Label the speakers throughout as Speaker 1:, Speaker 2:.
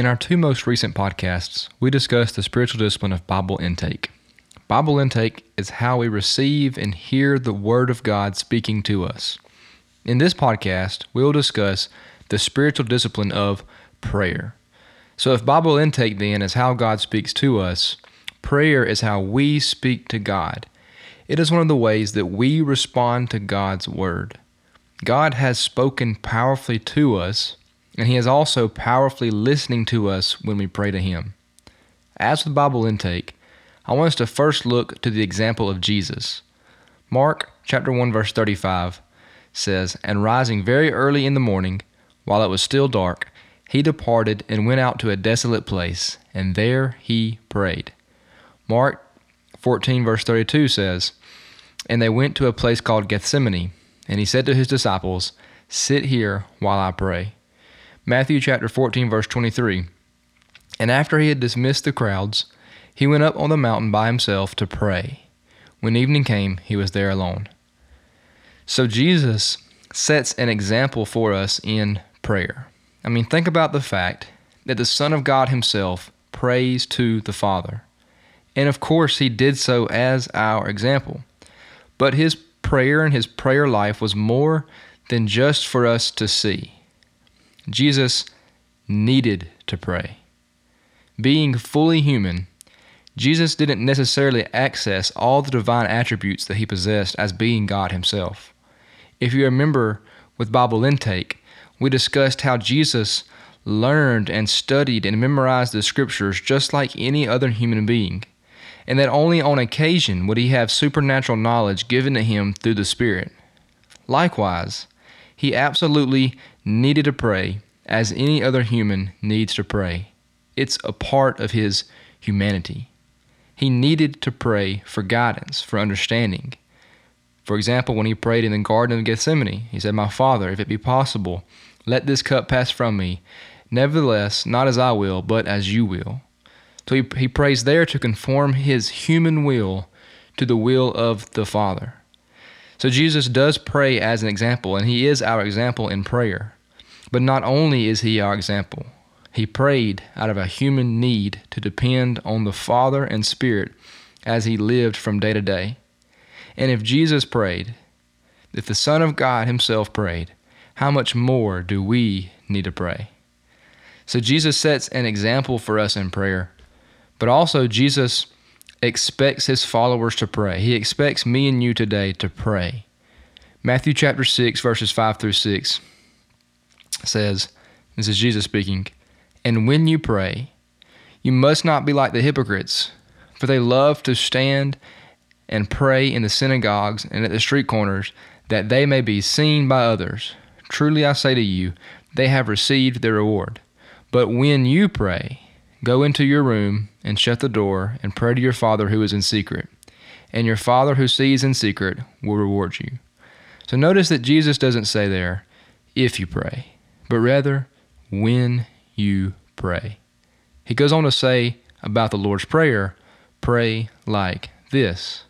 Speaker 1: In our two most recent podcasts, we discussed the spiritual discipline of Bible intake. Bible intake is how we receive and hear the Word of God speaking to us. In this podcast, we will discuss the spiritual discipline of prayer. So, if Bible intake then is how God speaks to us, prayer is how we speak to God. It is one of the ways that we respond to God's Word. God has spoken powerfully to us and He is also powerfully listening to us when we pray to Him. As with Bible intake, I want us to first look to the example of Jesus. Mark chapter 1 verse 35 says, "And rising very early in the morning, while it was still dark, he departed and went out to a desolate place, and there he prayed." Mark 14 verse 32 says, "And they went to a place called Gethsemane, and he said to his disciples, Sit here while I pray." Matthew chapter 14, verse 23. And after he had dismissed the crowds, he went up on the mountain by himself to pray. When evening came, he was there alone. So Jesus sets an example for us in prayer. I mean, think about the fact that the Son of God himself prays to the Father. And of course, he did so as our example. But his prayer and his prayer life was more than just for us to see. Jesus needed to pray. Being fully human, Jesus didn't necessarily access all the divine attributes that he possessed as being God himself. If you remember with Bible intake, we discussed how Jesus learned and studied and memorized the scriptures just like any other human being, and that only on occasion would he have supernatural knowledge given to him through the Spirit. Likewise, he absolutely needed to pray as any other human needs to pray. It's a part of his humanity. He needed to pray for guidance, for understanding. For example, when he prayed in the Garden of Gethsemane, he said, My Father, if it be possible, let this cup pass from me. Nevertheless, not as I will, but as you will. So he, he prays there to conform his human will to the will of the Father. So Jesus does pray as an example, and he is our example in prayer. But not only is he our example, he prayed out of a human need to depend on the Father and Spirit as he lived from day to day. And if Jesus prayed, if the Son of God himself prayed, how much more do we need to pray? So Jesus sets an example for us in prayer, but also Jesus expects his followers to pray. He expects me and you today to pray. Matthew chapter 6, verses 5 through 6 says, This is Jesus speaking, and when you pray, you must not be like the hypocrites, for they love to stand and pray in the synagogues and at the street corners, that they may be seen by others. Truly I say to you, they have received their reward. But when you pray, Go into your room and shut the door and pray to your Father who is in secret, and your Father who sees in secret will reward you. So notice that Jesus doesn't say there, if you pray, but rather, when you pray. He goes on to say about the Lord's Prayer, pray like this.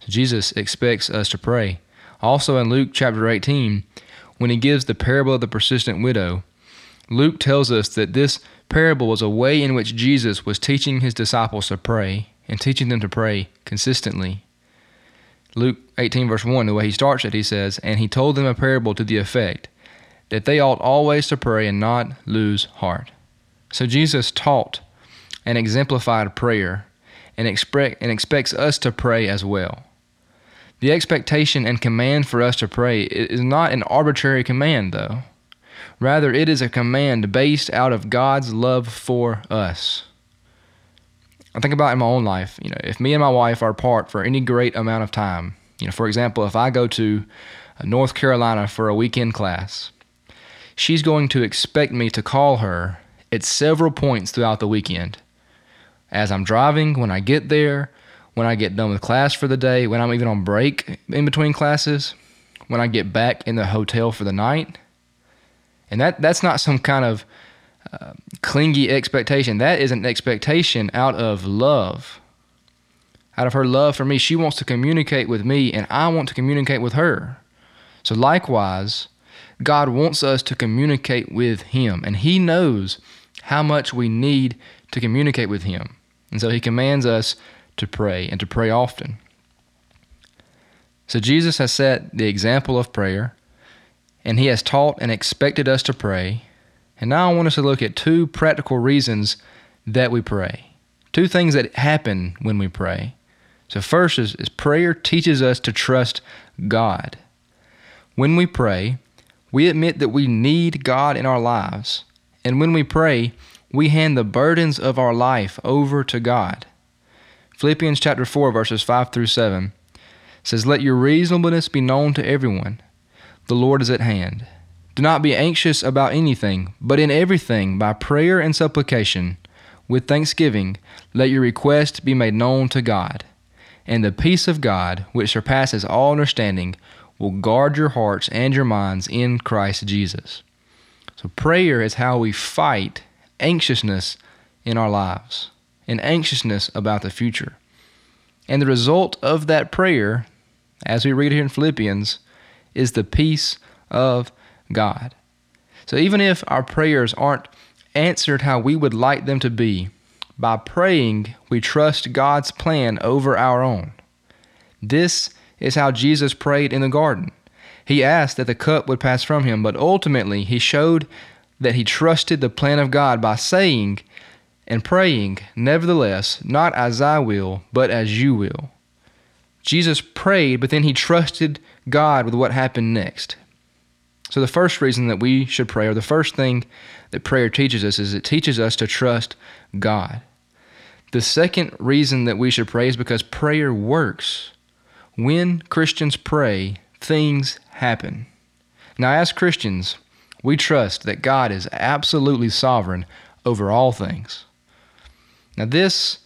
Speaker 1: So Jesus expects us to pray. Also in Luke chapter 18, when he gives the parable of the persistent widow, Luke tells us that this parable was a way in which Jesus was teaching his disciples to pray and teaching them to pray consistently. Luke 18, verse 1, the way he starts it, he says, And he told them a parable to the effect that they ought always to pray and not lose heart. So Jesus taught and exemplified prayer and, expect, and expects us to pray as well. The expectation and command for us to pray is not an arbitrary command, though. Rather, it is a command based out of God's love for us. I think about in my own life, you know, if me and my wife are apart for any great amount of time, you know, for example, if I go to uh, North Carolina for a weekend class, she's going to expect me to call her at several points throughout the weekend. As I'm driving, when I get there, when I get done with class for the day, when I'm even on break in between classes, when I get back in the hotel for the night, and that that's not some kind of uh, clingy expectation. That is an expectation out of love. Out of her love for me, she wants to communicate with me, and I want to communicate with her. So, likewise, God wants us to communicate with Him, and He knows how much we need to communicate with Him. And so He commands us to pray and to pray often. So Jesus has set the example of prayer, and He has taught and expected us to pray. And now I want us to look at two practical reasons that we pray. Two things that happen when we pray. So, first is, is prayer teaches us to trust God. When we pray, we admit that we need God in our lives. And when we pray, we hand the burdens of our life over to God. Philippians chapter 4 verses 5 through 7 says, "Let your reasonableness be known to everyone. The Lord is at hand. Do not be anxious about anything, but in everything by prayer and supplication with thanksgiving let your request be made known to God." And the peace of God, which surpasses all understanding, will guard your hearts and your minds in Christ Jesus. So, prayer is how we fight anxiousness in our lives and anxiousness about the future. And the result of that prayer, as we read here in Philippians, is the peace of God. So, even if our prayers aren't answered how we would like them to be, by praying, we trust God's plan over our own. This is how Jesus prayed in the garden. He asked that the cup would pass from him, but ultimately he showed that he trusted the plan of God by saying and praying, Nevertheless, not as I will, but as you will. Jesus prayed, but then he trusted God with what happened next. So, the first reason that we should pray, or the first thing that prayer teaches us, is it teaches us to trust God. The second reason that we should pray is because prayer works. When Christians pray, things happen. Now, as Christians, we trust that God is absolutely sovereign over all things. Now, this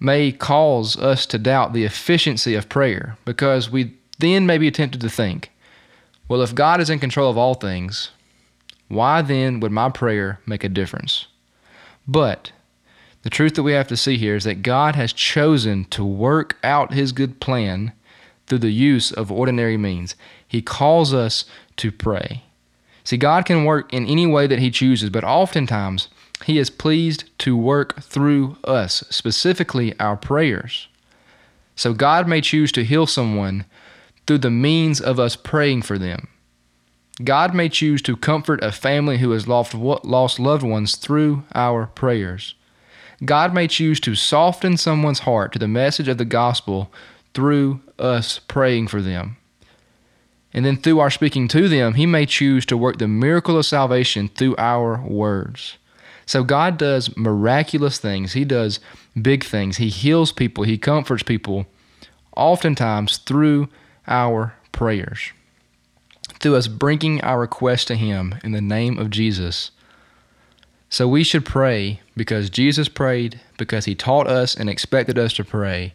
Speaker 1: may cause us to doubt the efficiency of prayer because we then may be tempted to think, well, if God is in control of all things, why then would my prayer make a difference? But the truth that we have to see here is that God has chosen to work out His good plan through the use of ordinary means. He calls us to pray. See, God can work in any way that He chooses, but oftentimes He is pleased to work through us, specifically our prayers. So God may choose to heal someone through the means of us praying for them. God may choose to comfort a family who has lost, loved ones through our prayers. God may choose to soften someone's heart to the message of the gospel through us praying for them. And then through our speaking to them, He may choose to work the miracle of salvation through our words. So God does miraculous things. He does big things. He heals people. He comforts people, oftentimes through our prayers. Through us bringing our request to Him in the name of Jesus. So we should pray because Jesus prayed, because He taught us and expected us to pray,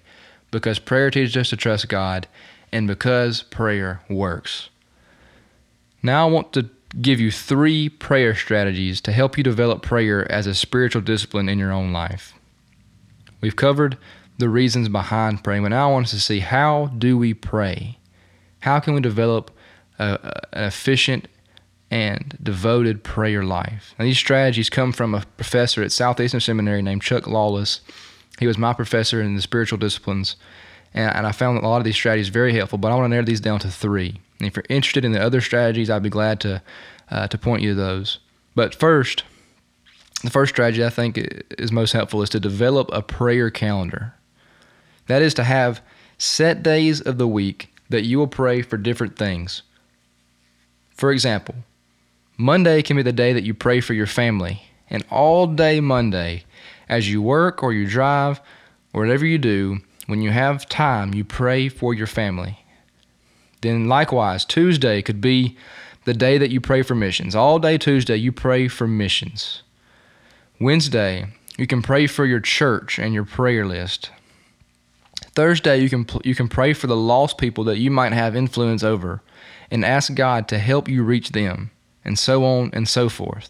Speaker 1: because prayer teaches us to trust God, and because prayer works. Now, I want to give you three prayer strategies to help you develop prayer as a spiritual discipline in your own life. We've covered the reasons behind praying, but now I want us to see how do we pray? How can we develop a, an efficient and devoted prayer life? Now, these strategies come from a professor at Southeastern Seminary named Chuck Lawless he was my professor in the spiritual disciplines, and, and I found a lot of these strategies very helpful. But I want to narrow these down to three. And if you're interested in the other strategies, I'd be glad to uh, to point you to those. But first, the first strategy I think is most helpful is to develop a prayer calendar. That is to have set days of the week that you will pray for different things. For example, Monday can be the day that you pray for your family, and all day Monday as you work or you drive or whatever you do, when you have time, you pray for your family. Then, likewise, Tuesday could be the day that you pray for missions. All day Tuesday, you pray for missions. Wednesday, you can pray for your church and your prayer list. Thursday, you can, you can pray for the lost people that you might have influence over and ask God to help you reach them, and so on and so forth.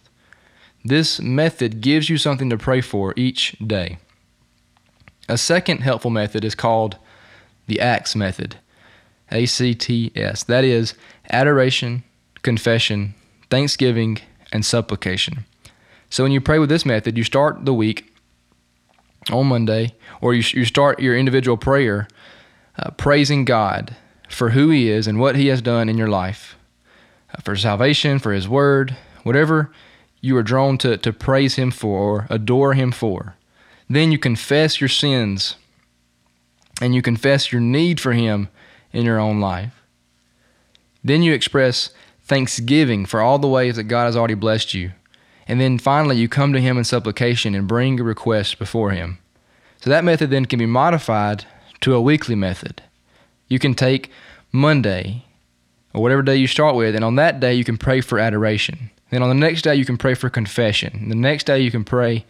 Speaker 1: This method gives you something to pray for each day. A second helpful method is called the ACTS method. A C T S. That is adoration, confession, thanksgiving, and supplication. So when you pray with this method, you start the week on Monday, or you, you start your individual prayer uh, praising God for who He is and what He has done in your life, uh, for salvation, for His Word, whatever you are drawn to, to praise Him for or adore Him for. Then you confess your sins and you confess your need for Him in your own life. Then you express thanksgiving for all the ways that God has already blessed you. And then finally, you come to Him in supplication and bring your request before Him. So that method then can be modified to a weekly method. You can take Monday or whatever day you start with, and on that day you can pray for adoration. Then on the next day you can pray for confession. The next day you can pray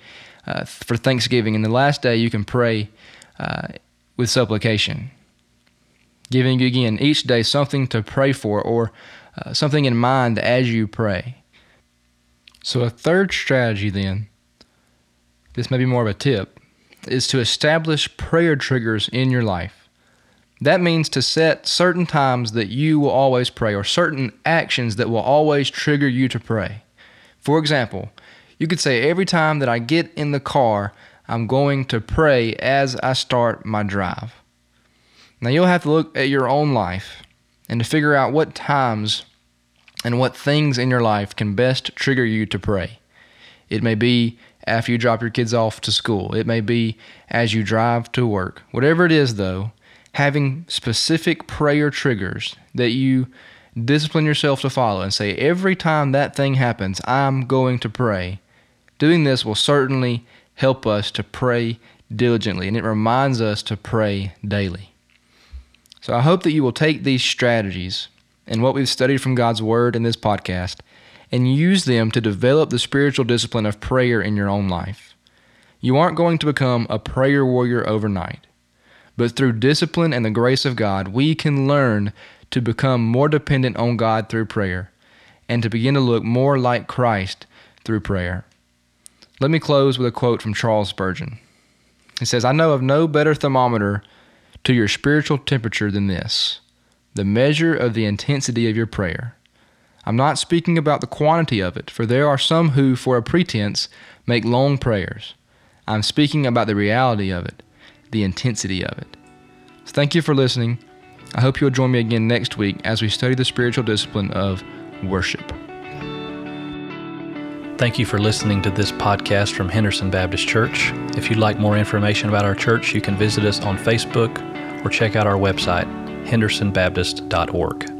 Speaker 1: uh, for thanksgiving, and the last day you can pray uh, with supplication. Giving you again each day something to pray for or uh, something in mind as you pray. So, a third strategy then, this may be more of a tip, is to establish prayer triggers in your life. That means to set certain times that you will always pray or certain actions that will always trigger you to pray. For example, you could say, Every time that I get in the car, I'm going to pray as I start my drive. Now, you'll have to look at your own life and to figure out what times and what things in your life can best trigger you to pray. It may be after you drop your kids off to school, it may be as you drive to work. Whatever it is, though, having specific prayer triggers that you discipline yourself to follow and say, every time that thing happens, I'm going to pray. Doing this will certainly help us to pray diligently, and it reminds us to pray daily. So I hope that you will take these strategies and what we've studied from God's Word in this podcast and use them to develop the spiritual discipline of prayer in your own life. You aren't going to become a prayer warrior overnight, but through discipline and the grace of God, we can learn to become more dependent on God through prayer and to begin to look more like Christ through prayer. Let me close with a quote from Charles Spurgeon. He says, I know of no better thermometer to your spiritual temperature than this the measure of the intensity of your prayer. I'm not speaking about the quantity of it, for there are some who, for a pretense, make long prayers. I'm speaking about the reality of it, the intensity of it. So thank you for listening. I hope you'll join me again next week as we study the spiritual discipline of worship.
Speaker 2: Thank you for listening to this podcast from Henderson Baptist Church. If you'd like more information about our church, you can visit us on Facebook or check out our website, hendersonbaptist.org.